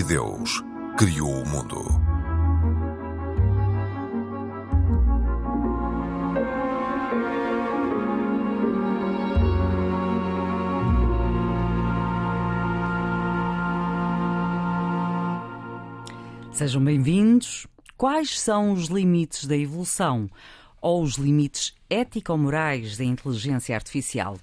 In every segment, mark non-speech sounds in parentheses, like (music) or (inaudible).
E Deus criou o mundo. Sejam bem-vindos. Quais são os limites da evolução ou os limites ético-morais da inteligência artificial?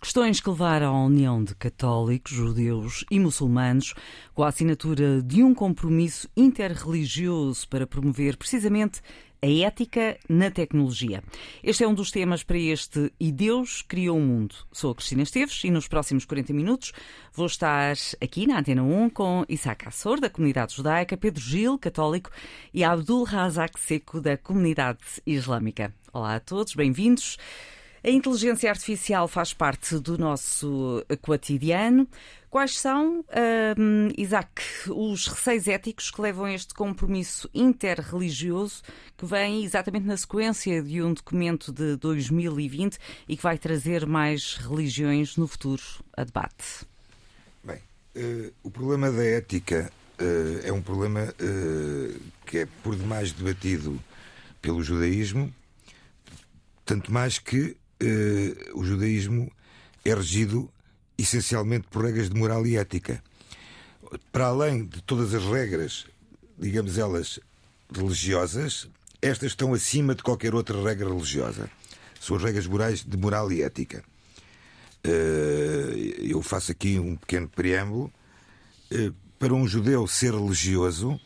Questões que levaram à união de católicos, judeus e muçulmanos com a assinatura de um compromisso interreligioso para promover precisamente a ética na tecnologia. Este é um dos temas para este E Deus Criou o Mundo. Sou a Cristina Esteves e nos próximos 40 minutos vou estar aqui na Antena 1 com Isaac Assor, da comunidade judaica, Pedro Gil, católico, e Abdul Razak Seco, da comunidade islâmica. Olá a todos, bem-vindos. A inteligência artificial faz parte do nosso cotidiano. Quais são, um, Isaac, os receios éticos que levam a este compromisso interreligioso que vem exatamente na sequência de um documento de 2020 e que vai trazer mais religiões no futuro a debate? Bem, uh, o problema da ética uh, é um problema uh, que é por demais debatido pelo judaísmo, tanto mais que o judaísmo é regido essencialmente por regras de moral e ética. Para além de todas as regras, digamos elas, religiosas, estas estão acima de qualquer outra regra religiosa. São as regras morais de moral e ética. Eh, eu faço aqui um pequeno preâmbulo. Eh, para um judeu ser religioso,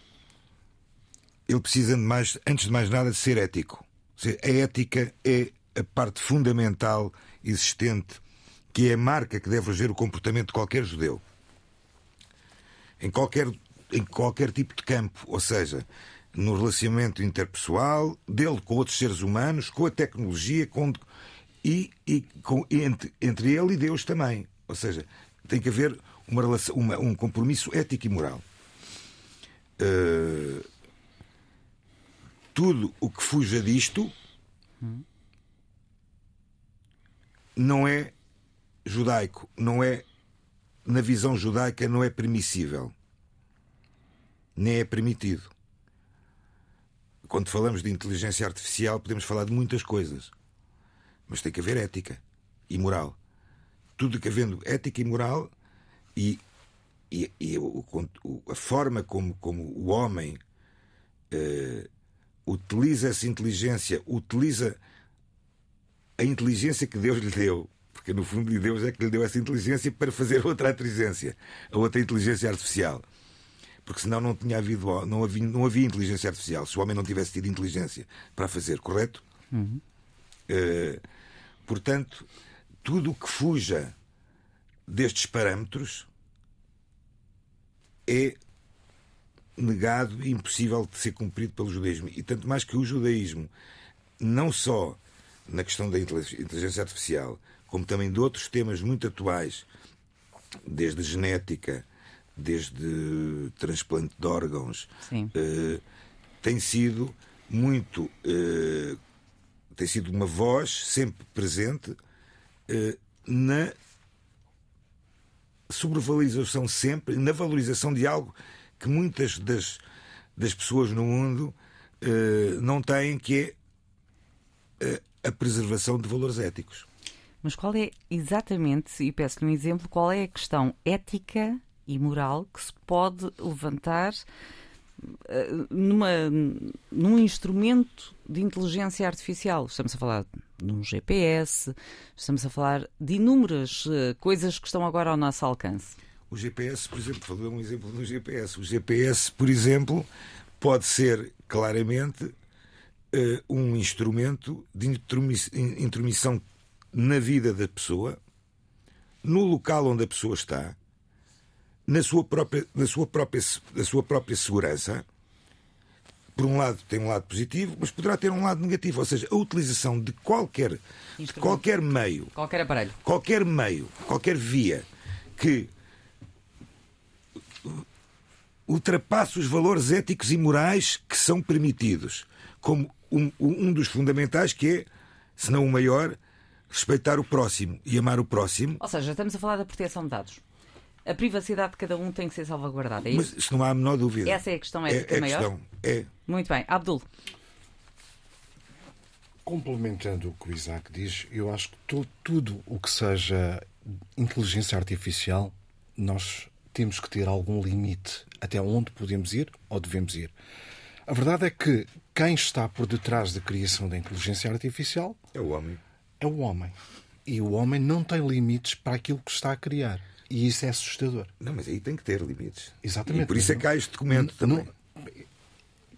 ele precisa, de mais, antes de mais nada, de ser ético. A ética é a parte fundamental existente que é a marca que deve reger o comportamento de qualquer judeu. Em qualquer, em qualquer tipo de campo, ou seja, no relacionamento interpessoal, dele com outros seres humanos, com a tecnologia com, e, e com, entre, entre ele e Deus também. Ou seja, tem que haver uma relação, uma, um compromisso ético e moral. Uh, tudo o que fuja disto não é judaico não é, na visão judaica, não é permissível. Nem é permitido. Quando falamos de inteligência artificial, podemos falar de muitas coisas. Mas tem que haver ética e moral. Tudo que havendo ética e moral e, e, e o, a forma como, como o homem uh, utiliza essa inteligência, utiliza a inteligência que Deus lhe deu porque no fundo Deus é que lhe deu essa inteligência para fazer outra inteligência, a outra inteligência artificial. Porque senão não tinha havido, não havia, não havia inteligência artificial, se o homem não tivesse tido inteligência para fazer, correto? Uhum. Uh, portanto, tudo o que fuja destes parâmetros é negado e impossível de ser cumprido pelo judaísmo. E tanto mais que o judaísmo, não só na questão da inteligência artificial, como também de outros temas muito atuais, desde genética, desde transplante de órgãos, uh, tem sido muito. Uh, tem sido uma voz sempre presente uh, na sobrevalorização sempre, na valorização de algo que muitas das, das pessoas no mundo não têm, que é a preservação de valores éticos. Mas qual é exatamente, e peço-lhe um exemplo, qual é a questão ética e moral que se pode levantar uh, numa, num instrumento de inteligência artificial? Estamos a falar de um GPS, estamos a falar de inúmeras uh, coisas que estão agora ao nosso alcance. O GPS, por exemplo, falou um exemplo do GPS. O GPS, por exemplo, pode ser claramente uh, um instrumento de intromissão na vida da pessoa, no local onde a pessoa está, na sua própria, na sua própria, na sua própria segurança. Por um lado tem um lado positivo, mas poderá ter um lado negativo, ou seja, a utilização de qualquer, de qualquer meio, qualquer aparelho, qualquer meio, qualquer via que ultrapasse os valores éticos e morais que são permitidos, como um, um dos fundamentais que é, se não o maior, respeitar o próximo e amar o próximo. Ou seja, estamos a falar da proteção de dados. A privacidade de cada um tem que ser salvaguardada. É Mas isso? isso não há a menor dúvida. Essa é a questão é, ética é a maior? questão. É. Muito bem. Abdul, Complementando o que o Isaac diz, eu acho que tu- tudo o que seja inteligência artificial, nós temos que ter algum limite até onde podemos ir ou devemos ir. A verdade é que quem está por detrás da criação da inteligência artificial É o homem. é o homem. E o homem não tem limites para aquilo que está a criar. E isso é assustador. Não, mas aí tem que ter limites. Exatamente. E por isso é que há este documento também. Não-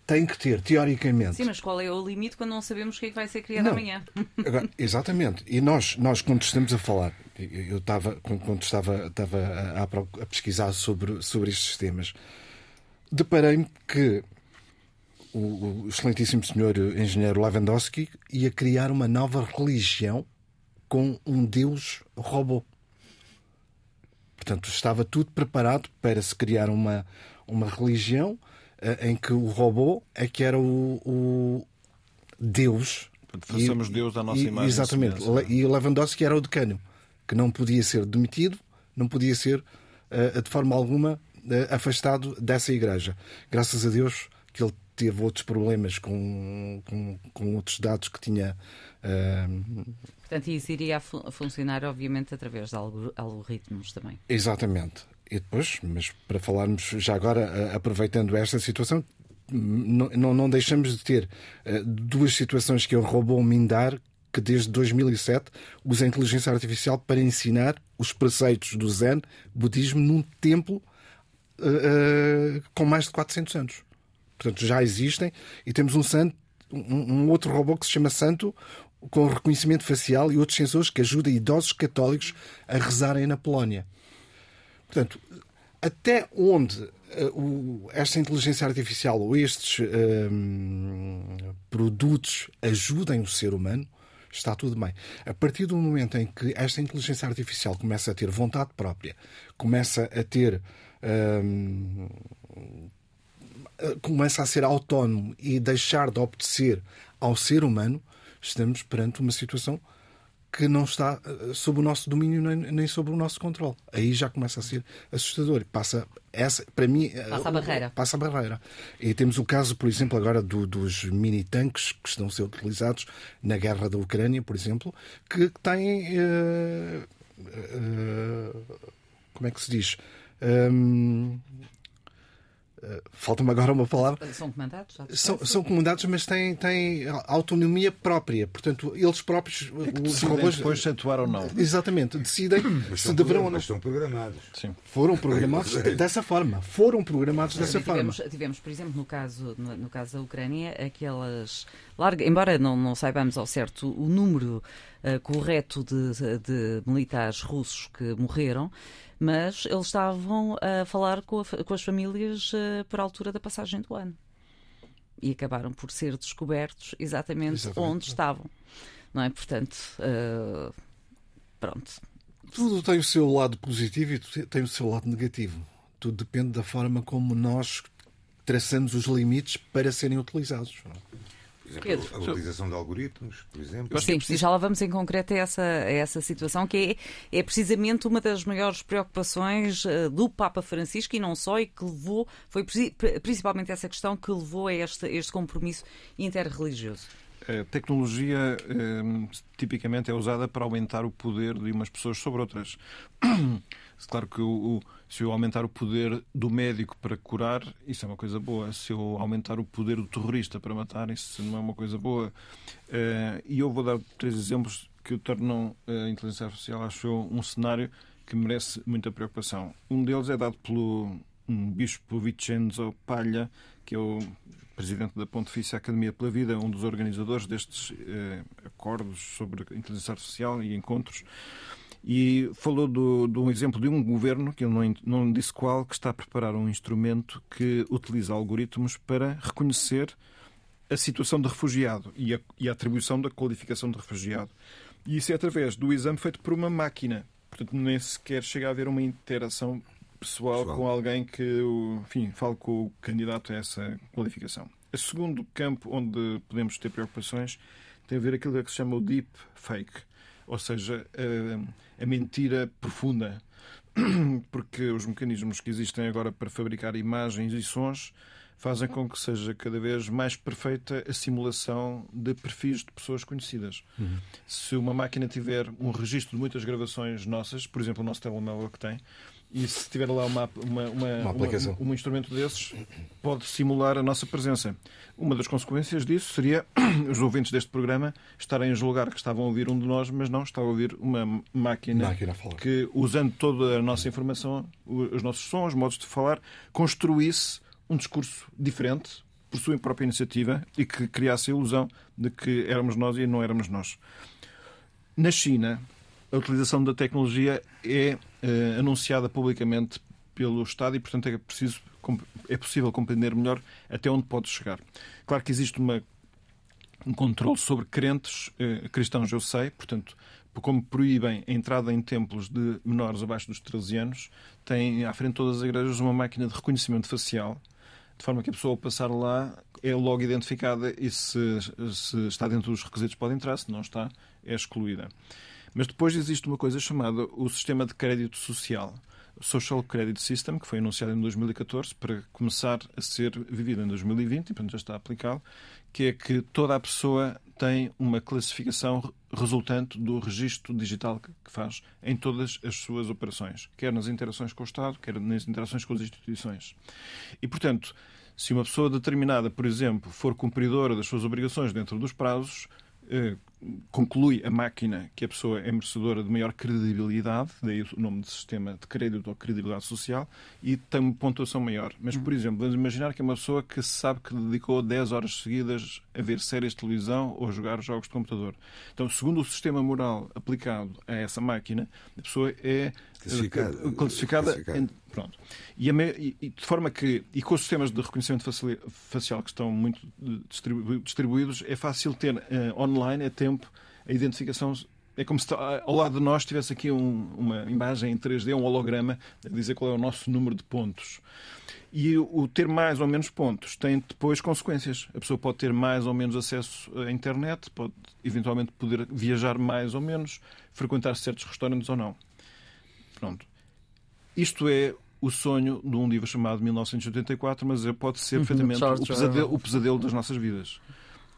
tem que ter, teoricamente. sim, mas qual é o limite quando não sabemos o que é que vai ser criado Não. amanhã? (laughs) Agora, exatamente. E nós, nós, quando estamos a falar, eu estava, quando estava, estava a, a pesquisar sobre, sobre estes temas, deparei-me que o, excelentíssimo senhor engenheiro Lewandowski ia criar uma nova religião com um deus robô. Portanto, estava tudo preparado para se criar uma, uma religião eh, em que o robô é que era o, o Deus. Façamos Deus à nossa e- imagem e Exatamente. Le- E Lewandowski era o decano, que não podia ser demitido, não podia ser eh, de forma alguma eh, afastado dessa igreja. Graças a Deus que ele teve outros problemas com, com, com outros dados que tinha. eh, Portanto, isso iria a fu- a funcionar, obviamente, através de algo- algoritmos também. Exatamente. E depois, mas para falarmos já agora, eh, aproveitando esta situação, não, não, não deixamos de ter eh, duas situações que é o robô Mindar, que desde 2007 usa a inteligência artificial para ensinar os preceitos do Zen, budismo, num templo eh, com mais de 400 anos. Portanto, já existem e temos um santo, um, um outro robô que se chama Santo, com reconhecimento facial e outros sensores que ajuda idosos católicos a rezarem na Polónia. Portanto, até onde eh, o- esta inteligência artificial ou estes hum, produtos ajudem o ser humano, está tudo bem. A partir do momento em que esta inteligência artificial começa a ter vontade própria, começa a ter. hum, começa a ser autónomo e deixar de obedecer ao ser humano, estamos perante uma situação que não está eh, sob o nosso domínio nem, nem sob o nosso controle. Aí já começa a ser assustador. Passa essa, para mim, eh, Passa a barreira. Passa a barreira. E temos o caso, por exemplo, agora do- dos mini tanques que estão a ser utilizados na guerra da Ucrânia, por exemplo, que têm eh, eh, como é que se diz? Eh, Falta-me agora uma palavra. São comandados? São, são comunidades, mas têm, têm autonomia própria. Portanto, eles próprios, os Decidem robôs, depois se atuar ou não. exatamente, decidem Mas se deverão ou não. mas são programados. Sim. Foram (laughs) programados dessa forma. Foram programados dessa forma. Tivemos, tivemos, por exemplo, no caso, no, no caso da Ucrânia, aquelas. Larga, embora não, não saibamos ao certo o número eh, correto de, de militares russos que morreram, mas eles estavam a falar com, a com as famílias eh, por altura da passagem do ano. E acabaram por ser descobertos exatamente, Exatamente. onde estavam. Não é? Portanto, eh, pronto. Tudo tem o seu lado positivo e tem o seu lado negativo. Tudo depende da forma como nós traçamos os limites para serem utilizados. Por exemplo, Pedro. a utilização de algoritmos, por exemplo. Que é Sim, preciso- e já lá vamos em concreto a essa, a essa situação, que é, é precisamente uma das maiores preocupações eh, do Papa Francisco e não só, e que levou, foi principalmente essa questão que levou a este, este compromisso interreligioso. A tecnologia eh, tipicamente é usada para aumentar o poder de umas pessoas sobre outras. (clears throat) Claro que o- se eu aumentar o poder do médico para curar, isso é uma coisa boa. Se eu aumentar o poder do terrorista para matar, isso não é uma coisa boa. Eh, e eu vou dar três exemplos que tornam a inteligência artificial, acho eu, um cenário que merece muita preocupação. Um deles é dado pelo um bispo Vincenzo Palha, que é o presidente da Pontifícia Academia pela Vida, um dos organizadores destes eh, acordos sobre inteligência artificial e encontros. E falou do, de um exemplo de um governo, que ele não, não disse qual, que está a preparar um instrumento que utiliza algoritmos para reconhecer a situação de refugiado e a, e a atribuição da qualificação de refugiado. E isso é através do exame feito por uma máquina. Portanto, nem sequer chega a haver uma interação pessoal, Pessoal. com alguém que enfim, fale com o candidato a essa qualificação. O segundo campo onde podemos ter preocupações tem a ver aquilo que se chama o deep fake, ou seja, a, a mentira profunda. (clears throat) porque os mecanismos que existem agora para fabricar imagens e sons fazem com que seja cada vez mais perfeita a simulação de perfis de pessoas conhecidas. Uhum. Se uma máquina tiver um registro de muitas gravações nossas, por exemplo, o nosso telemóvel que tem, e se tiver lá uma, uma, uma, uma um, um instrumento desses, pode simular a nossa presença. Uma das consequências disso seria (clears throat) os ouvintes deste programa estarem a julgar que estavam a ouvir um de nós, mas não, estavam a ouvir uma máquina, máquina que, usando toda a nossa informação, os nossos sons, modos de falar, construísse um discurso diferente, por sua própria iniciativa, e que criasse a ilusão de que éramos nós e não éramos nós. Na China, a utilização da tecnologia é uh, anunciada publicamente pelo Estado e, portanto, é, preciso, é possível compreender melhor até onde pode chegar. Claro que existe uma, um controle sobre crentes uh, cristãos, eu sei, portanto, como proíbem a entrada em templos de menores abaixo dos 13 anos, têm à frente de todas as igrejas uma máquina de reconhecimento facial de forma que a pessoa ao passar lá é logo identificada e se, se, está dentro dos requisitos pode entrar, se não está, é excluída. Mas depois existe uma coisa chamada o sistema de crédito social. Social Credit System, que foi anunciado em 2014 para começar a ser vivido em 2020, e portanto já está aplicado, que é que toda a pessoa tem uma classificação resultante do registro digital que faz em todas as suas operações, quer nas interações com o Estado, quer nas interações com as instituições. E, portanto, se uma pessoa determinada, por exemplo, for cumpridora das suas obrigações dentro dos prazos, eh, conclui a máquina que a pessoa é merecedora de maior credibilidade, daí o nome de sistema de crédito ou credibilidade social, e tem uma pontuação maior. Mas, por exemplo, vamos imaginar que é uma pessoa que sabe que dedicou 10 horas seguidas a ver séries de televisão ou a jogar jogos de computador. Então, segundo o sistema moral aplicado a essa máquina, a pessoa é classificada. Eh, classificada, classificada. Pronto. E, a, e, de forma que, e com os sistemas de reconhecimento facial que estão muito distribuídos, é fácil ter uh, online a tempo a identificação. É como se ao lado de nós tivesse aqui um, uma imagem em 3D, um holograma, a dizer qual é o nosso número de pontos. E o ter mais ou menos pontos tem depois consequências. A pessoa pode ter mais ou menos acesso à internet, pode eventualmente poder viajar mais ou menos, frequentar certos restaurantes ou não. Pronto. Isto é o sonho de um livro chamado 1984, mas pode ser uhum. perfeitamente o, pesadelo, o, pesadelo, das nossas vidas.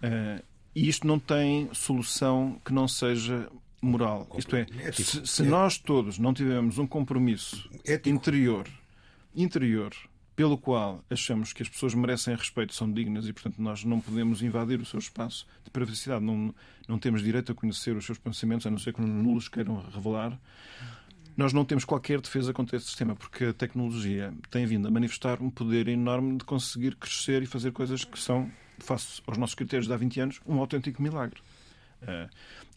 Uh, e isto não tem solução que não seja moral. Isto é, se, se nós todos não tivermos um compromisso interior, interior pelo qual achamos que as pessoas merecem respeito, são dignas e, portanto, nós não podemos invadir o seu espaço de privacidade. Não, não temos direito a conhecer os seus pensamentos, a não ser que nos queiram revelar nós não temos qualquer defesa contra esse sistema, porque a tecnologia tem vindo a manifestar um poder enorme de conseguir crescer e fazer coisas que são, face aos nossos critérios de há 20 anos, um autêntico milagre. Uh,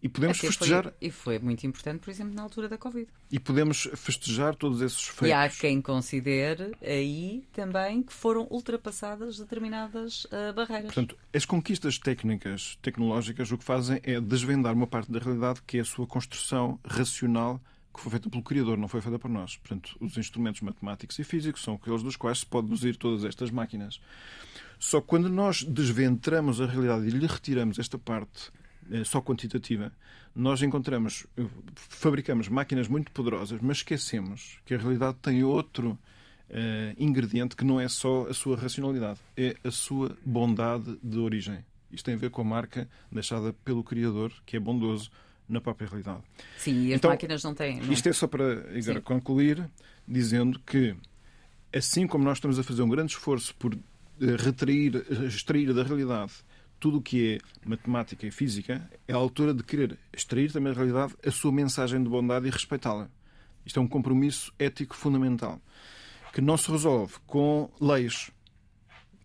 e podemos Até festejar. Foi, e foi muito importante, por exemplo, na altura da Covid. E podemos festejar todos esses feitos. E há quem considere aí também que foram ultrapassadas determinadas uh, barreiras. Portanto, as conquistas técnicas, tecnológicas, o que fazem é desvendar uma parte da realidade que é a sua construção racional que foi feita pelo Criador, não foi feita por nós. Portanto, os instrumentos matemáticos e físicos são aqueles dos quais se pode deduzir todas estas máquinas. Só que quando nós desventramos a realidade e lhe retiramos esta parte eh, só quantitativa, nós encontramos, eh, fabricamos máquinas muito poderosas, mas esquecemos que a realidade tem outro uh, ingrediente que não é só a sua racionalidade, é a sua bondade de origem. Isto tem a ver com a marca deixada pelo Criador, que é bondoso, na própria realidade. Sim, e as então, máquinas não têm. Não? Isto é só para agora, concluir, dizendo que, assim como nós estamos a fazer um grande esforço por retrair, extrair da realidade tudo o que é matemática e física, é a altura de querer extrair também da realidade a sua mensagem de bondade e respeitá-la. Isto é um compromisso ético fundamental que não se resolve com leis.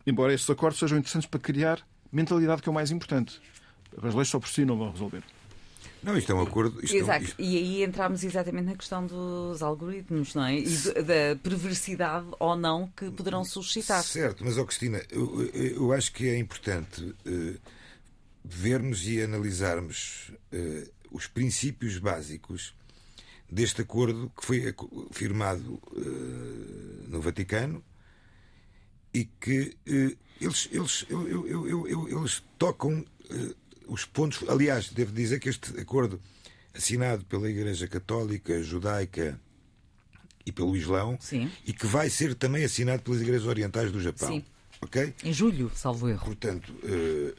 Embora estes acordos sejam interessantes para criar mentalidade, que é o mais importante. As leis só por si não vão resolver. Não, isto é um acordo. Isto Exato, é um, isto... e aí entramos exatamente na questão dos algoritmos, não é? E da perversidade ou não que poderão suscitar. Certo, mas, oh, Cristina, eu, eu acho que é importante uh, vermos e analisarmos uh, os princípios básicos deste acordo que foi firmado uh, no Vaticano e que eles, eles, eu, eu, eu, eles tocam os pontos. Aliás, devo dizer que este acordo assinado pela Igreja Católica, Judaica e pelo Islão Sim. e que vai ser também assinado pelas igrejas orientais do Japão. Sim. Ok? Em julho, salvo erro. Portanto, eh,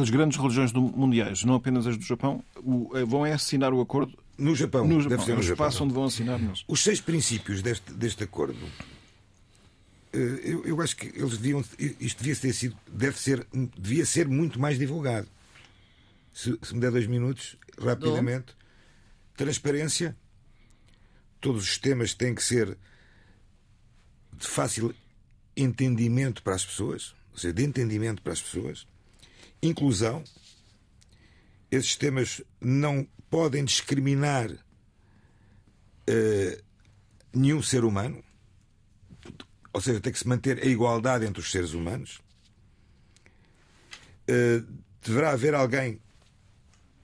As grandes religiões do- mundiais, não apenas as do Japão, o- eh, vão é assinar o acordo no Japão, no deve Japão. ser É no o Japão. espaço onde vão assinar. Mas... Os seis princípios deste, deste acordo, eh, eu, eu acho que eles deviam, isto devia ter sido, deve ser, devia ser muito mais divulgado. Se, se me der dois minutos, rapidamente. Transparência. Todos os temas têm que ser de fácil entendimento para as pessoas, ou seja, de entendimento para as pessoas. Inclusão. Esses temas não podem discriminar eh, nenhum ser humano, ou seja, tem que se manter a igualdade entre os seres humanos. Eh, deverá haver alguém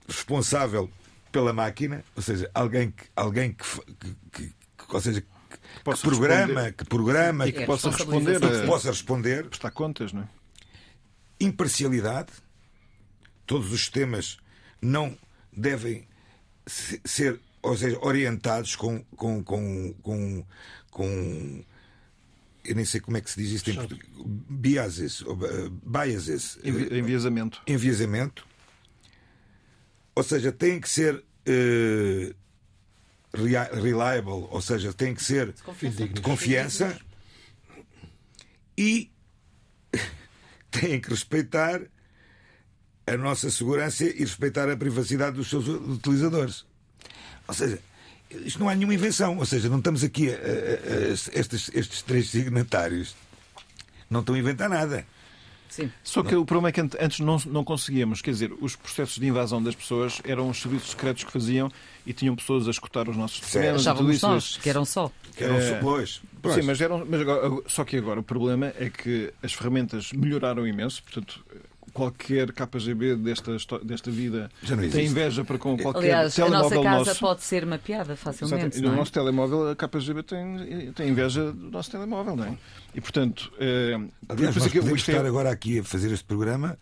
responsável pela máquina, ou seja, alguém que, alguém que, que- que- ou seja, que, programa, responder. que programa, E que É, possa responder a que possa responder, prestar contas, não é? imparcialidade. Todos os temas não devem se- ser, ou seja, orientados com, com, com, com, com eu nem sei como é que se diz isto em português, biases, eh, biases, eh, Envi- Enviesamento. enviesamento. Ou seja, tem que ser rea- reliable, ou seja, tem que ser de confiança e (laughs) têm que respeitar a nossa segurança e respeitar a privacidade dos seus utilizadores. Ou seja, isto não há nenhuma invenção. Ou seja, não estamos aqui a, a- a- estes, estes três signatários não estão a inventar nada. Sim. Só que o problema é que ante- antes não, não conseguíamos, quer dizer, os processos de invasão das pessoas eram os serviços secretos que faziam e tinham pessoas a escutar os nossos tudo Achávamos isso. nós que eram só. Que eram É. supôs. Sim, mas eram. Mas agora, só que agora o problema é que as ferramentas melhoraram imenso, portanto. Qualquer KGB desta, desta vida tem inveja para com qualquer Aliás, a nossa telemóvel casa nosso. pode ser mapeada facilmente. E no é? nosso telemóvel a KGB tem, tem inveja do nosso telemóvel, não é? E portanto. É, Aliás, nós é que podemos é- estar agora aqui a fazer este programa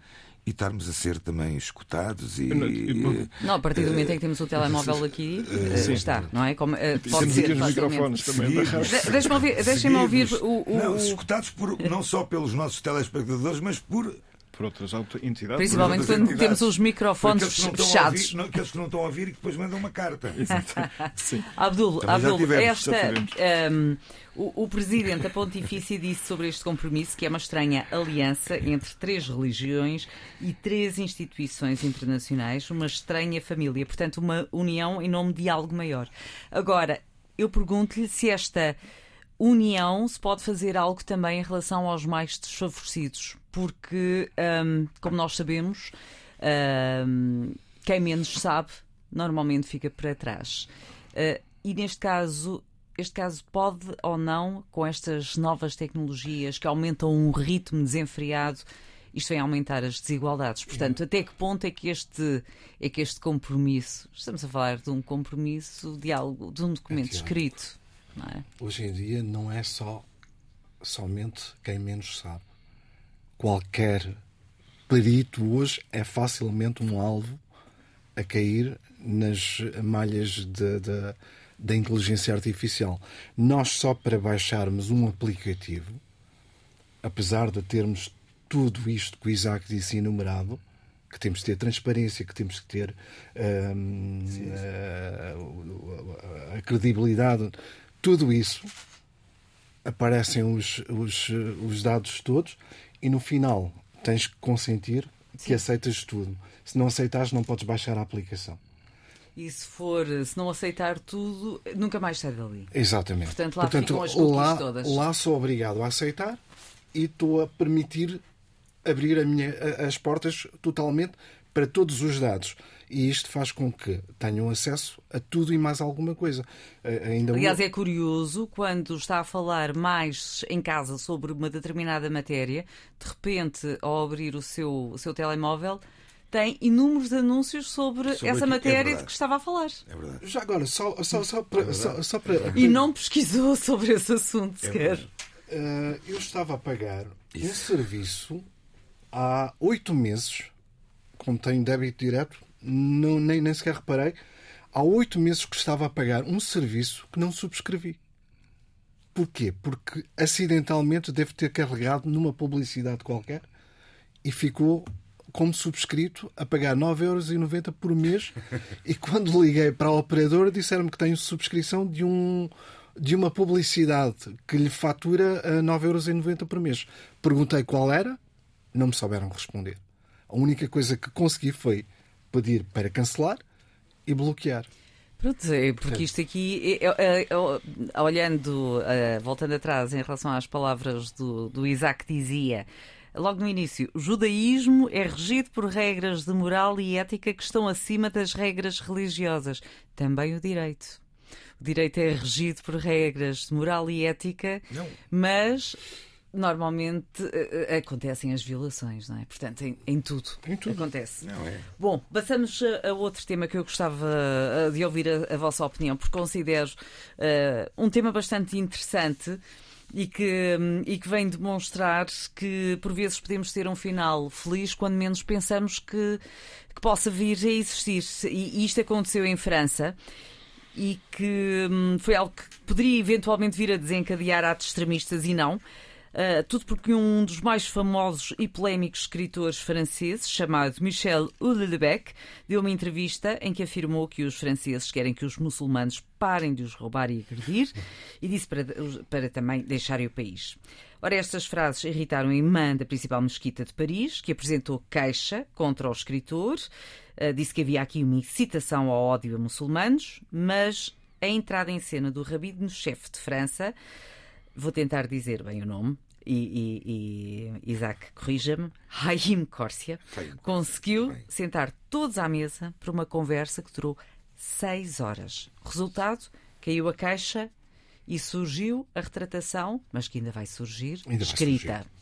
e estarmos a ser também escutados e. Não, e- Não, a partir do momento em que temos o telemóvel aqui, eh, está, não é? Como, eh, pode Temos ser aqui os facilmente. microfones também. da rádio. De- Deixa-me ouvir, deixem-me ouvir o, o- Não, o- escutados por, não só pelos nossos telespectadores, mas por. Por outras entidades. Principalmente outras quando entidades. temos os microfones fechados. ouvir- não- aqueles que não estão a ouvir e que depois mandam uma carta. (laughs) Sim. Abdul, Também Abdul tivemos, esta, tivemos. ehm, o, o presidente da Pontifícia disse sobre este compromisso que é uma estranha aliança entre três religiões e três instituições internacionais, uma estranha família, portanto, uma união em nome de algo maior. Agora, eu pergunto-lhe se esta união se pode fazer algo também em relação aos mais desfavorecidos, porque, ehm, como nós sabemos, ehm, quem menos sabe normalmente fica para trás. Eh, e neste caso, este caso pode ou não, com estas novas tecnologias que aumentam um ritmo desenfreado, isto vem aumentar as desigualdades. Portanto, até que ponto é que este é que este compromisso, estamos a falar de um compromisso de algo, de um documento escrito, é? Hoje em dia não é só somente quem menos sabe. Qualquer perito hoje é facilmente um alvo a cair nas malhas de- de- da inteligência artificial. Nós só para baixarmos um aplicativo, apesar de termos tudo isto que o Isaac disse enumerado, que temos de ter transparência, que temos que ter hum, a, a credibilidade, tudo isso aparecem os, os, os dados todos e no final tens que consentir que aceitas tudo. Se não aceitares, não podes baixar a aplicação. E se for, se não aceitar tudo, nunca mais sai dali. Exatamente. Portanto, lá ficam as lá, todas. lá sou obrigado a aceitar e estou a permitir abrir a minha, as portas totalmente para todos os dados. E isto faz com que tenham acesso a tudo e mais alguma coisa. Ainda Aliás, uma- é curioso quando está a falar mais em casa sobre uma determinada matéria, de repente, ao abrir o seu, o seu telemóvel, tem inúmeros anúncios sobre, Sobre essa aqui- é matéria de verdade. que estava a falar. É verdade. Já agora, só, só, só, para, só, só para. E não pesquisou (laughs) sobre esse assunto sequer. Eh, eu estava a pagar um serviço há oito meses, como tenho débito direto, não, nem, nem sequer reparei. Há oito meses que estava a pagar um serviço que não subscrevi. Porquê? Porque acidentalmente deve ter carregado numa publicidade qualquer e ficou como subscrito a pagar 9,90€ por mês. (laughs) e quando liguei para a operadora, disseram-me que tenho subscrição de um de uma publicidade que lhe fatura a 9,90€ por mês. Perguntei qual era, não me souberam responder. A única coisa que consegui foi pedir para cancelar e bloquear. Pronto, é porque isto aqui, é, é, é, olhando, uh, voltando atrás em relação às palavras do, do Isaac, dizia logo no início: o judaísmo é regido por regras de moral e ética que estão acima das regras religiosas. Também o direito. O direito é regido por regras de moral e ética, Não. mas normalmente uh, acontecem as violações, não é? Portanto, em, em, tudo, em tudo acontece. Não é? Bom, passamos a, outro tema que eu gostava de ouvir a, a vossa opinião, porque considero uh, um tema bastante interessante e que, hum, e que vem demonstrar que por vezes podemos ter um final feliz quando menos pensamos que, que possa vir a existir. E, e isto aconteceu em França e que hum, foi algo que poderia eventualmente vir a desencadear atos extremistas e não. Uh, tudo porque um dos mais famosos e polémicos escritores franceses, chamado Michel Houellebecq, deu uma entrevista em que afirmou que os franceses querem que os muçulmanos parem de os roubar e agredir e disse para, para também deixarem o país. Ora, estas frases irritaram a imã da principal mesquita de Paris, que apresentou queixa contra o escritor, uh, disse que havia aqui uma incitação ao ódio a muçulmanos, mas a entrada em cena do rabino-chefe de França vou tentar dizer bem o nome, e, e, e Isaac, corrija-me, Haim Córcia, conseguiu sentar todos à mesa para uma conversa que durou seis horas. Resultado, caiu a caixa e surgiu a retratação, mas que ainda vai surgir, ainda escrita. Vai surgir.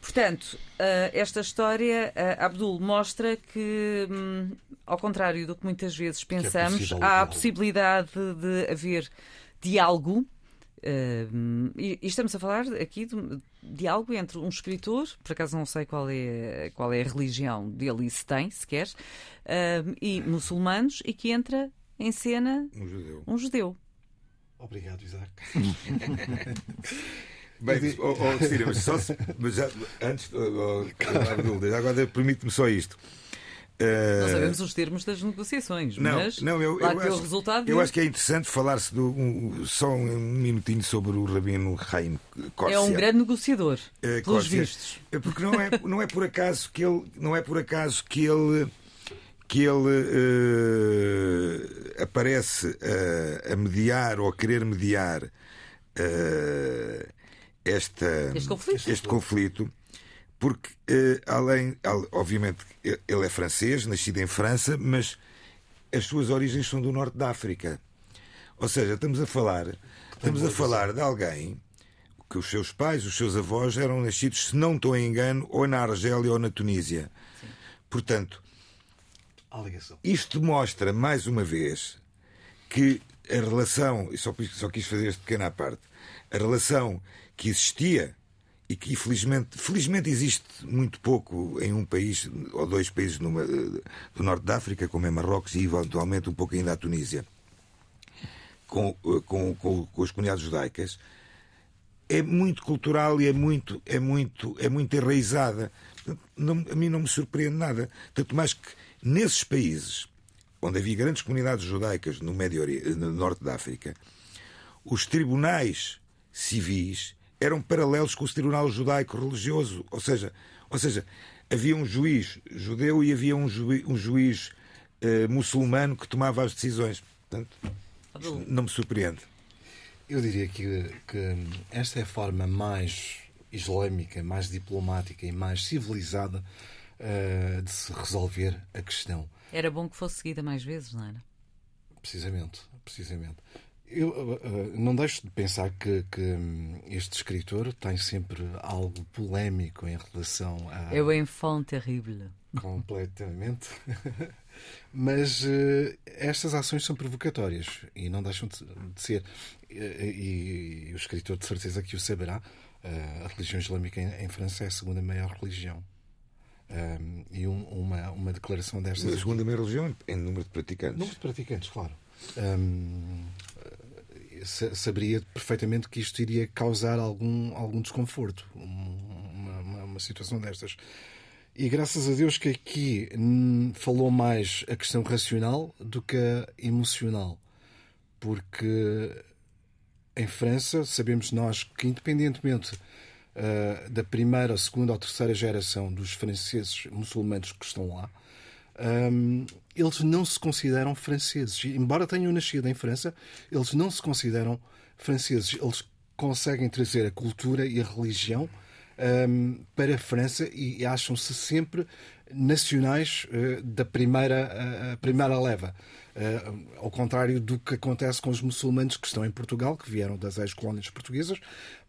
Portanto, eh, esta história, eh, Abdul, mostra que, hum, ao contrário do que muitas vezes é pensamos, é há a possibilidade de haver diálogo Uh, e, estamos a falar aqui de, de, algo entre um escritor, por acaso não sei qual é, qual é a religião dele e se tem sequer, uh, e muçulmanos, e que entra em cena um judeu. Um judeu. Obrigado, Isaac. (laughs) Bem, oh, oh, mas, só se, mas já, antes, oh, oh, (laughs) agora permite-me só isto. Uh... Não sabemos os termos das negociações, não, mas não, eu, lá eu acho, o resultado. Eu acho que é interessante falar-se um, só um minutinho sobre o Rabino Haim Corsia. É um grande negociador, uh, pelos vistos. É porque não é, não é por acaso que ele, não é por acaso que ele que ele uh, aparece a mediar ou a querer mediar esta, este conflito. Este conflito porque, uh, além, obviamente, ele é francês, nascido em França, mas as suas origens são do norte da África. Ou seja, estamos a falar, estamos a falar de alguém que os seus pais, os seus avós eram nascidos, se não estou em engano, ou na Argélia ou na Tunísia. Sim. Portanto, isto demonstra mais uma vez que a relação, e só, só quis fazer este pequeno à parte, a relação que existia e que infelizmente felizmente existe muito pouco em um país ou dois países numa, do norte da África, como é Marrocos e eventualmente um pouco ainda a Tunísia, com, com, com, com as comunidades judaicas, é muito cultural e é muito, é muito, é muito enraizada. Não, a mim não me surpreende nada. Tanto mais que nesses países onde havia grandes comunidades judaicas no, Médio no norte da África, os tribunais civis eram paralelos com o tribunal judaico religioso, ou seja, ou seja, havia um juiz judeu e havia um juiz, um juiz uh, muçulmano que tomava as decisões. Portanto, não me surpreende. Eu diria que, que esta é a forma mais islâmica, mais diplomática e mais civilizada uh, de se resolver a questão. Era bom que fosse seguida mais vezes, não era? Precisamente, precisamente. Eu uh, não deixo de pensar que, que um, este escritor tem sempre algo polémico em relação a. É o enfant terrível. Completamente. (laughs) Mas uh, estas ações são provocatórias e não deixam de, de ser. E, e, e, o escritor de certeza que o saberá. Uh, a religião islâmica em, em, França é a segunda maior religião. Um, e um, uma, uma declaração destas. A segunda maior religião em número de praticantes. Número de praticantes, claro. Um, saberia perfeitamente que isto iria causar algum, algum desconforto, uma, uma, uma situação destas. E graças a Deus que aqui falou mais a questão racional do que a emocional. Porque em França, sabemos nós que, independentemente uh, da primeira, segunda ou terceira geração dos franceses muçulmanos que estão lá, um, eles não se consideram franceses. Embora tenham nascido em França, eles não se consideram franceses. Eles conseguem trazer a cultura e a religião um, para a França e acham-se sempre nacionais uh, da primeira, uh, primeira leva. Uh, ao contrário do que acontece com os muçulmanos que estão em Portugal, que vieram das ex-colónias portuguesas,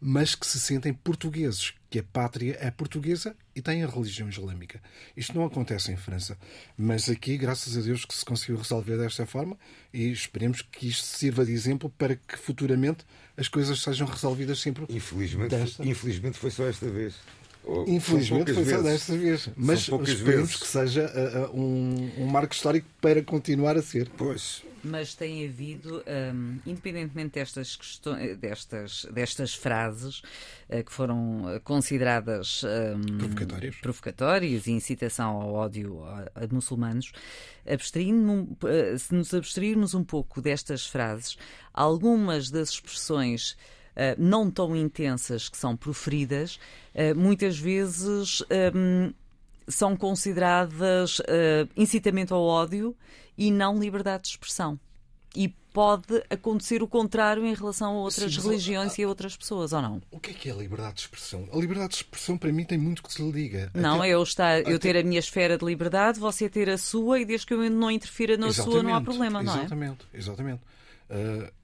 mas que se sentem portugueses, que a pátria é portuguesa e tem a religião islâmica. Isto não acontece em França, mas aqui, graças a Deus, que se conseguiu resolver desta forma e esperemos que isto sirva de exemplo para que futuramente as coisas sejam resolvidas sempre. Infelizmente, desta... infelizmente foi só esta vez. Infelizmente foi só desta vez. Mas esperemos vezes. que seja uh, um, um marco histórico para continuar a ser. Pois. Mas tem havido, um, independentemente destas, questões, destas, destas frases uh, que foram consideradas um, provocatórias. provocatórias e incitação ao ódio a, a muçulmanos, se nos abstrairmos um pouco destas frases, algumas das expressões eh, não tão intensas que são proferidas, uh, muitas vezes um, ehm, são consideradas uh, incitamento ao ódio e não liberdade de expressão. E pode acontecer o contrário em relação a outras Sim, religiões a... e a outras pessoas, ou não? O que é que é a liberdade de expressão? A liberdade de expressão, para mim, tem muito que se lhe diga. Não, Até... é eu, estar, eu ter a minha esfera de liberdade, você ter a sua, e desde que eu não interfira na exatamente, sua, não há problema, não é? Exatamente, exatamente. Uh,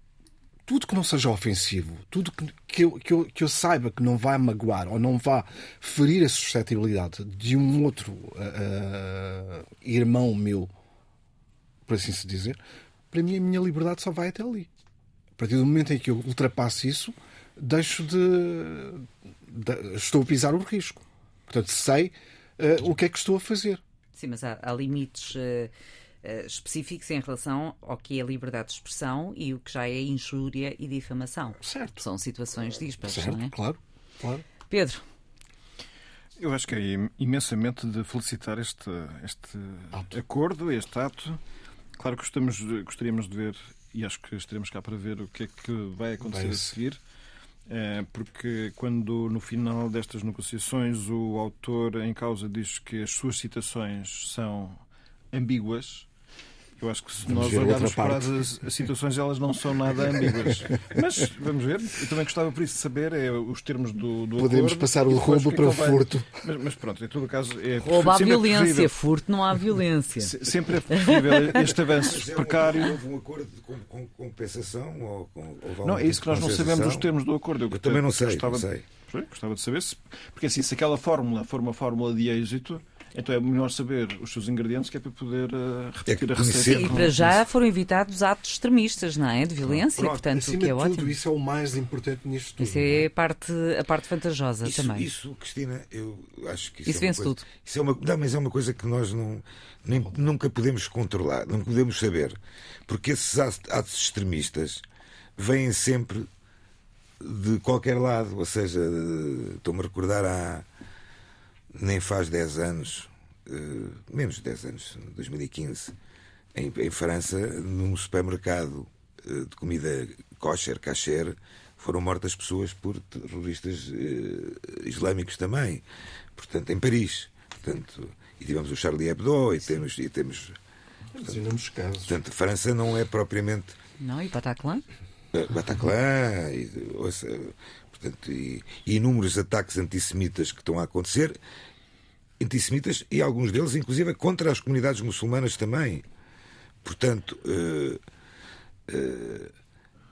tudo que não seja ofensivo, tudo que, que, eu, que, eu, que eu saiba que não vai magoar ou não vá ferir a suscetibilidade de um outro uh, irmão meu, por assim se dizer, para mim a minha liberdade só vai até ali. A partir do momento em que eu ultrapasso isso, deixo de. de estou a pisar o risco. Portanto, sei uh, o que é que estou a fazer. Sim, mas há, há limites. Uh específicos em relação ao que é liberdade de expressão e o que já é injúria e difamação. Certo. São situações dispares, certo, não é? Claro, claro. Pedro. Eu acho que é imensamente de felicitar este, este acordo, este ato. Claro que gostamos, gostaríamos de ver, e acho que estaremos cá para ver o que é que vai acontecer vai a seguir. É, porque quando no final destas negociações o autor em causa diz que as suas citações são ambíguas, eu acho que se vamos nós olharmos para as, as, situações, elas não são nada ambíguas. (laughs) Mas vamos ver. Eu também gostava por isso de saber é, os termos do, do Podemos acordo, passar o roubo para o furto. Mas, mas, pronto, em todo o caso. É, roubo há é violência, é furto não há violência. sempre é preferível este avanço precário. Houve um acordo com, com compensação? Ou, com, ou não, é isso que nós não sabemos os termos do acordo. Eu, eu também não sei. Gostava, não sei. Gostava de saber se. Porque assim, se aquela fórmula for uma fórmula de êxito então é melhor saber os seus ingredientes que é para poder uh, repetir é a receita. E para já foram evitados atos extremistas, não é? De violência, Pronto, portanto, o que é tudo, ótimo. Isso é o mais importante nisto tudo. Isso é, é a parte, a parte vantajosa isso, também. Isso, Cristina, eu acho que isso, isso é vence coisa, tudo. Isso é uma, não, mas é uma coisa que nós não, nem, nunca podemos controlar, não podemos saber. Porque esses atos extremistas vêm sempre de qualquer lado. Ou seja, estou-me a recordar há nem faz 10 anos, uh, menos de 10 anos, 2015, em, em França, num supermercado uh, de comida kosher, kasher, foram mortas pessoas por terroristas uh, islâmicos também. Portanto, em Paris. Portanto, e tivemos o Charlie Hebdo e temos. E temos portanto, casos. portanto, França não é propriamente. Não, e Bataclan? Bataclan, e, ouça, portanto, e, e inúmeros ataques antissemitas que estão a acontecer antissemitas e alguns deles, inclusive, contra as comunidades muçulmanas também. Portanto, uh, uh,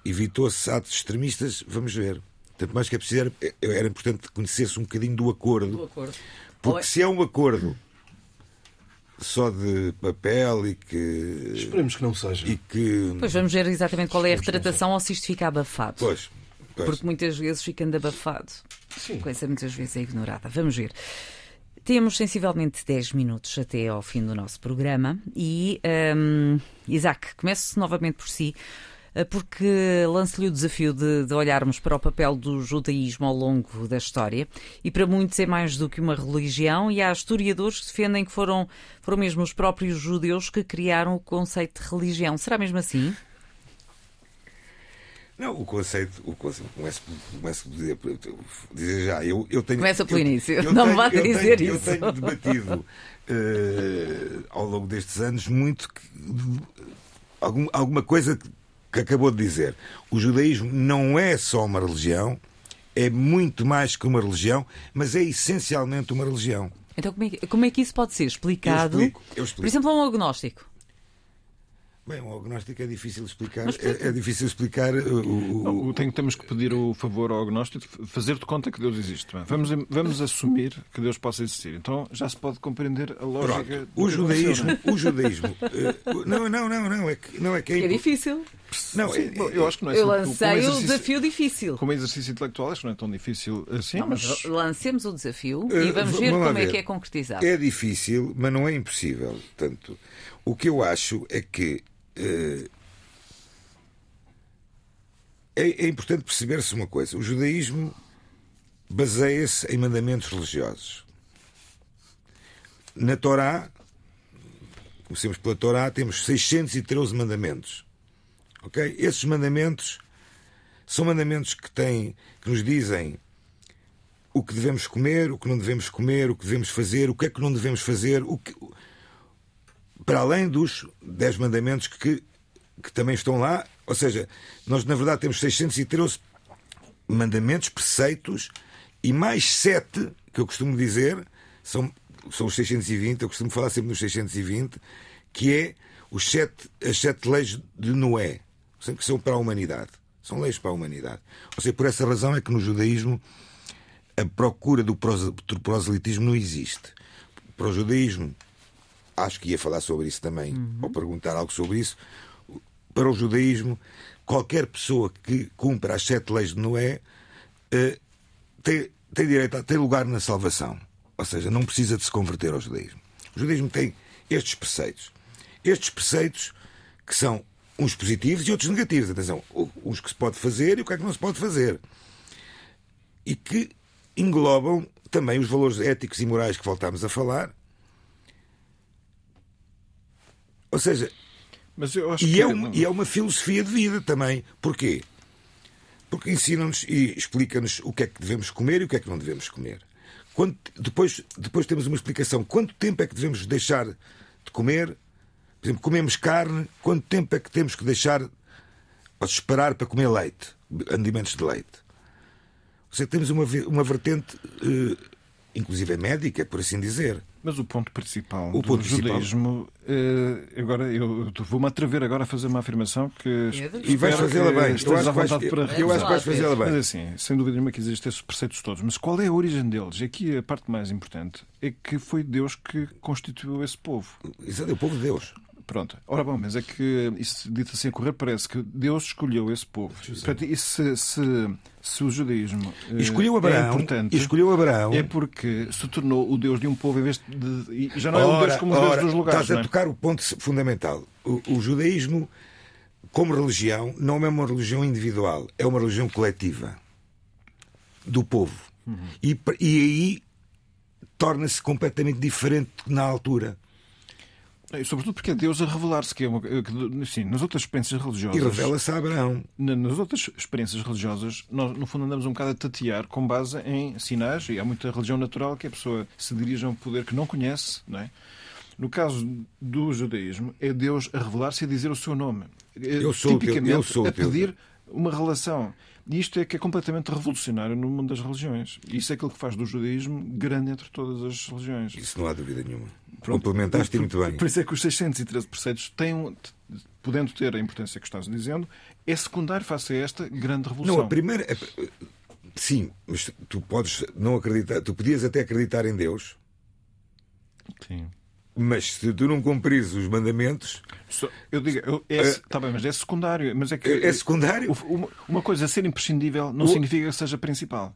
evitou-se atos extremistas, vamos ver. Tanto mais que é preciso, era, era importante conhecer-se um bocadinho do acordo. Do acordo. Porque se é um acordo só de papel e que. Esperemos que não seja. E que... Pois vamos ver exatamente qual é a retratação ou se isto fica abafado. Pois. Pois. Porque muitas vezes ficando abafado. Sim. A coisa muitas vezes é ignorada. Vamos ver. Temos sensivelmente 10 minutos até ao fim do nosso programa e, um, Isaac, começo novamente por si. eh, porque lanço-lhe o desafio de, de, olharmos para o papel do judaísmo ao longo da história. E para muitos é mais do que uma religião, e há historiadores que defendem que foram, foram mesmo os próprios judeus que criaram o conceito de religião. Será mesmo assim? Não, o conceito, o conceito começo, começo a dizer, dizer já, eu, eu tenho. Começa pelo eu, início, eu não me vá dizer tenho, isso. Eu tenho debatido uh, ao longo destes anos muito que, algum, alguma coisa que acabou de dizer. O judaísmo não é só uma religião, é muito mais que uma religião, mas é essencialmente uma religião. Então, como é, que, como é que isso pode ser explicado? Eu explico, eu explico. Por exemplo, a um agnóstico. Bem, o agnóstico é difícil explicar. É, é, difícil explicar o. o, o... Tenho, temos que pedir o favor ao agnóstico fazer de conta que Deus existe. Vamos, vamos assumir que Deus possa existir. Então já se pode compreender a lógica. O judaísmo. O judaísmo. uh, não, não, não, não. É que, não é, que é, é difícil. Não, é, eu acho que não é Eu lancei o desafio difícil. Como exercício intelectual, acho que não é tão difícil assim. Não, mas, mas lancemos o desafio uh, e vamos ver como ver. é que é concretizado. É difícil, mas não é impossível. Portanto, o que eu acho é que é, é importante perceber-se uma coisa: o judaísmo baseia-se em mandamentos religiosos. Na Torá, comecemos pela Torá, temos 613 mandamentos. Ok? Esses mandamentos são mandamentos que têm, que nos dizem o que devemos comer, o que não devemos comer, o que devemos fazer, o que é que não devemos fazer, o que, para além dos 10 mandamentos que, que também estão lá, ou seja, nós na verdade temos 613 mandamentos, preceitos e mais 7 que eu costumo dizer, são, são os 620, eu costumo falar sempre nos 620, que é os sete, as sete leis de Noé, que são para a humanidade. São leis para a humanidade. Ou seja, por essa razão é que no judaísmo a procura do proselitismo não existe. Para o judaísmo, acho que ia falar sobre isso também, uhum. ou perguntar algo sobre isso. Para o judaísmo, qualquer pessoa que cumpra as sete leis de Noé uh, tem, tem direito a ter lugar na salvação. Ou seja, não precisa de se converter ao judaísmo. O judaísmo tem estes preceitos. Estes preceitos que são uns positivos e outros negativos. Atenção, uns que se pode fazer e o que é que não se pode fazer. E que englobam também os valores éticos e morais que voltámos a falar, Ou seja, e, é uma, e é uma filosofia de vida também. Porquê? Porque ensina-nos e explica-nos o que é que devemos comer e o que é que não devemos comer. Quando, depois, depois temos uma explicação. Quanto tempo é que devemos deixar de comer? Por exemplo, comemos carne, quanto tempo é que temos que deixar ou esperar para comer leite, alimentos de leite? Ou seja, temos uma, uma vertente, eh, inclusive médica, por assim dizer. Mas o ponto principal o do ponto judaísmo. Principal. agora, eu vou-me atrever agora a fazer uma afirmação que. E vais fazê-la bem. Eu acho, vais, para... eu acho que vais fazê-la bem. Mas assim, sem dúvida nenhuma que existem esses preceitos todos. Mas qual é a origem deles? Aqui a parte mais importante é que foi Deus que constituiu esse povo. Isso é o povo de Deus. Pronto. Ora bom, mas é que isso dito assim a correr parece que Deus escolheu esse povo. Portanto, e se, se, se, o judaísmo eh, escolheu Abraão, é importante, escolheu Abraão, é porque se tornou o Deus de um povo em vez de. já não é ora, um Deus como o Deus dos lugares. Estás a é? tocar o ponto fundamental. O, o judaísmo, como religião, não é uma religião individual, é uma religião coletiva do povo. Uhum. E, e aí torna-se completamente diferente na altura. E sobretudo porque é Deus a revelar-se, que é uma. Que, sim, nas outras experiências religiosas. E revela-se a Abraão. Nas outras experiências religiosas, nós, no fundo, andamos um bocado a tatear com base em sinais, e há muita religião natural que a pessoa se dirige a um poder que não conhece, não é? No caso do judaísmo, é Deus a revelar-se e a dizer o seu nome. Eu sou Tipicamente, teu, eu sou a pedir uma relação. E isto é que é completamente revolucionário no mundo das religiões. Isso é aquilo que faz do judaísmo grande entre todas as religiões. Isso não há dúvida nenhuma. Pronto, Complementaste muito bem. Por isso é que os 613 preceitos têm, podendo ter a importância que estás dizendo, é secundário face a esta grande revolução. Não, a primeira. Sim, mas tu podes não acreditar. Tu podias até acreditar em Deus. Sim. Mas se tu não cumprires os mandamentos. Eu digo, eu, é, uh, tá bem, mas é secundário. Mas é, que, é secundário? Uma, uma coisa ser imprescindível não significa que seja principal.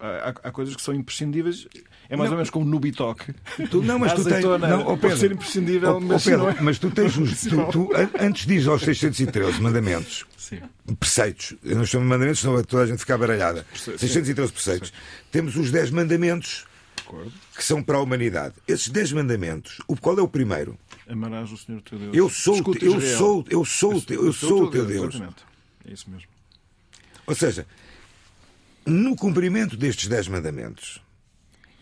Há, há coisas que são imprescindíveis. É mais não. ou menos como no Bitoque. Tu, não, mas tu tens. Não, oh, pode ser imprescindível, oh, mas, oh, Pedro, é... mas tu tens os. Tu, tu, antes diz aos 613 mandamentos, Sim. preceitos. Eu não chamo de mandamentos, senão toda a gente fica baralhada. 613 preceitos. Sim. Temos os 10 mandamentos que são para a humanidade. Esses 10 mandamentos, o qual é o primeiro? Amarás o Senhor teu Deus. Eu sou, eu sou, eu sou, eu eu sou o teu Deus. Exatamente. É isso mesmo. Ou seja, no cumprimento destes dez mandamentos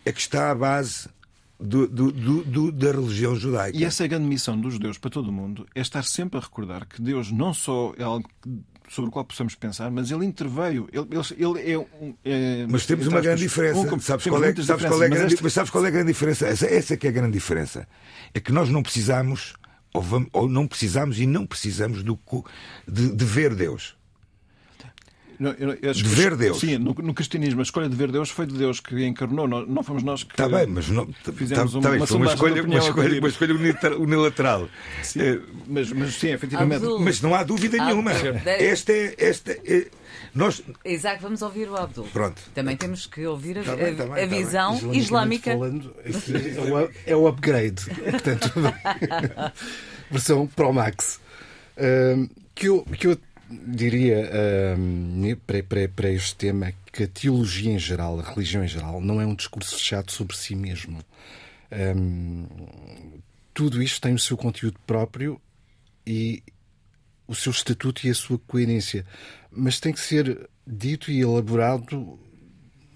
é que está a base do, do, do, da religião judaica. E essa é a grande missão dos judeus para todo o mundo, é estar sempre a recordar que Deus não só é algo sobre o qual possamos pensar, mas ele interveio. Ele, ele, ele é, um, é, Mas temos uma grande diferença. Um, sabes, qual é, sabes, qual é a grande, mas sabes qual é a grande diferença? Essa, essa é que é a grande diferença. É que nós não precisamos, ou, vamos, ou não precisamos e não precisamos do, de, de ver Deus. Não, eu, eu de ver Deus. Sim, no, no, cristianismo, a escolha de ver Deus foi de Deus que encarnou, não, não fomos nós que. Está bem, mas não, fizemos tá, tá uma, uma, uma, escolha, uma, escolha, uma escolha unilateral. Sim, é, mas, mas sim, efetivamente. Abdul. Mas não há dúvida Abdul. nenhuma. Esta é. Esta é nós... Exato, vamos ouvir o Abdul. Pronto. Também temos que ouvir tá bem, tá bem, a, visão tá islâmica. Falando, é o upgrade. (laughs) Portanto, (laughs) versão Pro Max. Uh, que eu, que eu diria para, para, para este tema que a teologia em geral, a religião em geral, não é um discurso fechado sobre si mesmo. Um, tudo isto tem o seu conteúdo próprio e o seu estatuto e a sua coerência, mas tem que ser dito e elaborado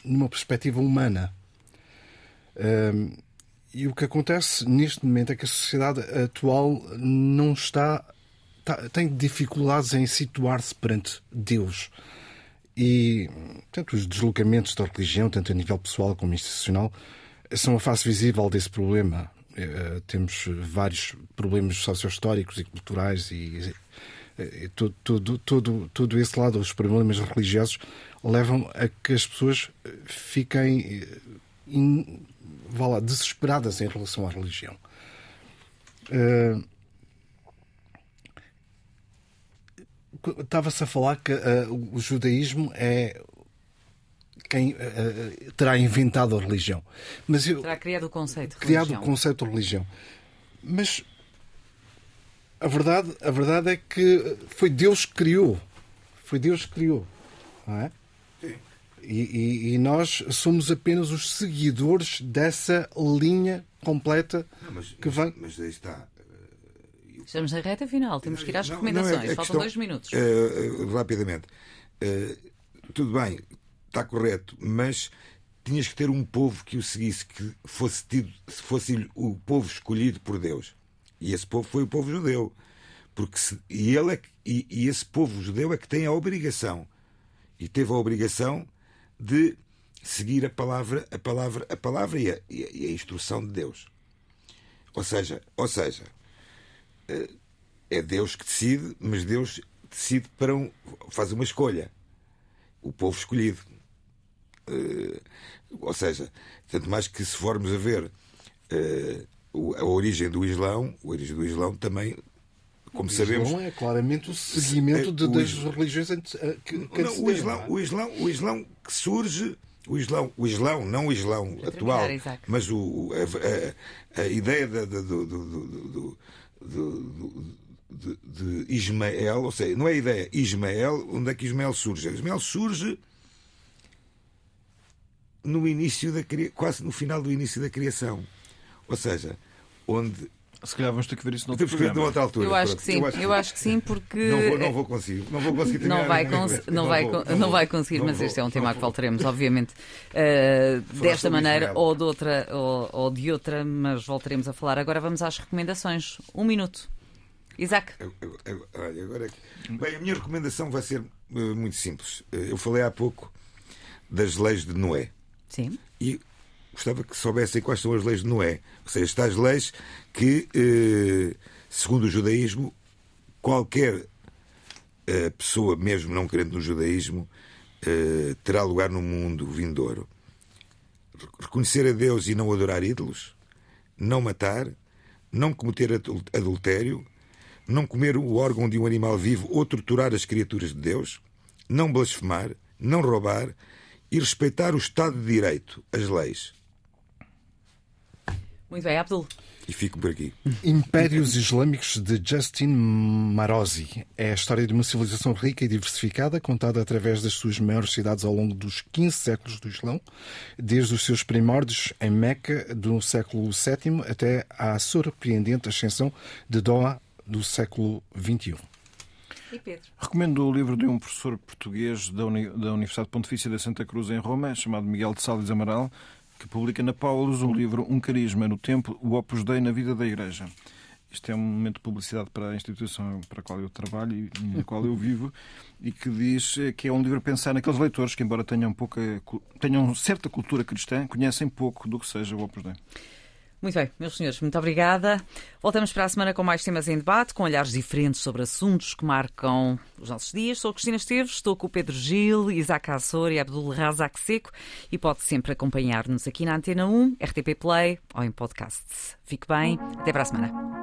numa perspectiva humana. Um, e o que acontece neste momento é que a sociedade atual não está Tá, tem dificuldades em situar-se perante Deus. E, tanto os deslocamentos da religião, tanto a nível pessoal como institucional, são a face visível desse problema. Uh, temos vários problemas socio-históricos e culturais e, e todo, todo, todo, todo esse lado, os problemas religiosos, levam a que as pessoas fiquem eh, in, vá lá, desesperadas em relação à religião. Uh, estava-se a falar que uh, o judaísmo é quem uh, terá inventado a religião. Mas eu, terá criado o conceito de criado religião. o conceito de religião. Mas a verdade, a verdade é que foi Deus que criou. Foi Deus que criou. Não é? Sim. E, e, e, nós somos apenas os seguidores dessa linha completa não, mas, que vem. Mas aí está. Estamos na reta final, temos que ir às não, recomendações. Não é Faltam questão, dois minutos. Uh, rapidamente. Uh, tudo bem, está correto, mas tinhas que ter um povo que o seguisse, que fosse tido, fosse o povo escolhido por Deus. E esse povo foi o povo judeu. Porque se, e, ele é, e, e esse povo judeu é que tem a obrigação, e teve a obrigação de seguir a palavra, a palavra, a palavra e a, e a instrução de Deus. Ou seja, ou seja, é Deus que decide, mas Deus decide para um, faz uma escolha. O povo escolhido. Uh, ou seja, tanto mais que se formos a ver uh, a origem do Islão, a origem do Islão também, como o sabemos. Islão é claramente o seguimento de, das religiões que, que não, o, Islão, é? o, Islão, o Islão que surge. O Islão, o Islão, não o Islão atual, mas o, a, a, a ideia do, do, do, do de, de, Ismael, ou seja, não é a ideia, Ismael, onde é que Ismael surge? Ismael surge no início da quase no final do início da criação. Ou seja, onde se calhar vamos ter que ver isso (laughs) noutro programa. outra altura. Eu acho, que sim, eu acho que, eu acho que sim, porque. Não vou, não vou conseguir. Não vou conseguir não vai, cons não, vai, não, não vai conseguir, mas este é um tema a que voltaremos, obviamente, (laughs) uh, desta maneira ou de, outra, ou, ou de outra, mas voltaremos a falar. Agora vamos às recomendações. Um minuto. Isaac. Olha, agora. Bem, a minha recomendação vai ser uh, muito simples. Uh, eu falei há pouco das leis de Noé. Sim. E gostava que soubessem quais são as leis de Noé. Ou seja, estas leis que, uh, segundo o judaísmo, qualquer pessoa, mesmo não crente no judaísmo, terá lugar no mundo vindouro. Reconhecer a Deus e não adorar ídolos, não matar, não cometer adultério, não comer o órgão de um animal vivo ou torturar as criaturas de Deus, não blasfemar, não roubar e respeitar o Estado de Direito, as leis. Muito bem, Abdul. E fico por aqui. Impérios Islâmicos de Justin Marosi. É a história de uma civilização rica e diversificada, contada através das suas maiores cidades ao longo dos 15 séculos do Islão, desde os seus primórdios em Meca do século VII até à surpreendente ascensão de Doha do século XXI. E Pedro? Recomendo o livro de um professor português da, Uni da Universidade Pontifícia da Santa Cruz, em Roma, chamado Miguel de Salles Amaral, que publica na Paulus o livro Um Carisma no Tempo, o Opus Dei na Vida da Igreja. Isto é um momento de publicidade para a instituição para a qual eu trabalho e na qual eu vivo e que diz que é um livro a pensar naqueles leitores que, embora tenham, pouca, tenham certa cultura cristã, conhecem pouco do que seja o Opus Dei. Muito bem, meus senhores, muito obrigada. Voltamos para a semana com mais temas em debate, com olhares diferentes sobre assuntos que marcam os nossos dias. Sou Cristina Esteves, estou com o Pedro Gil, Isaac Assor e Abdul Razak Seco e pode sempre acompanhar-nos aqui na Antena 1, RTP Play ou em podcast. Fique bem, até para a semana.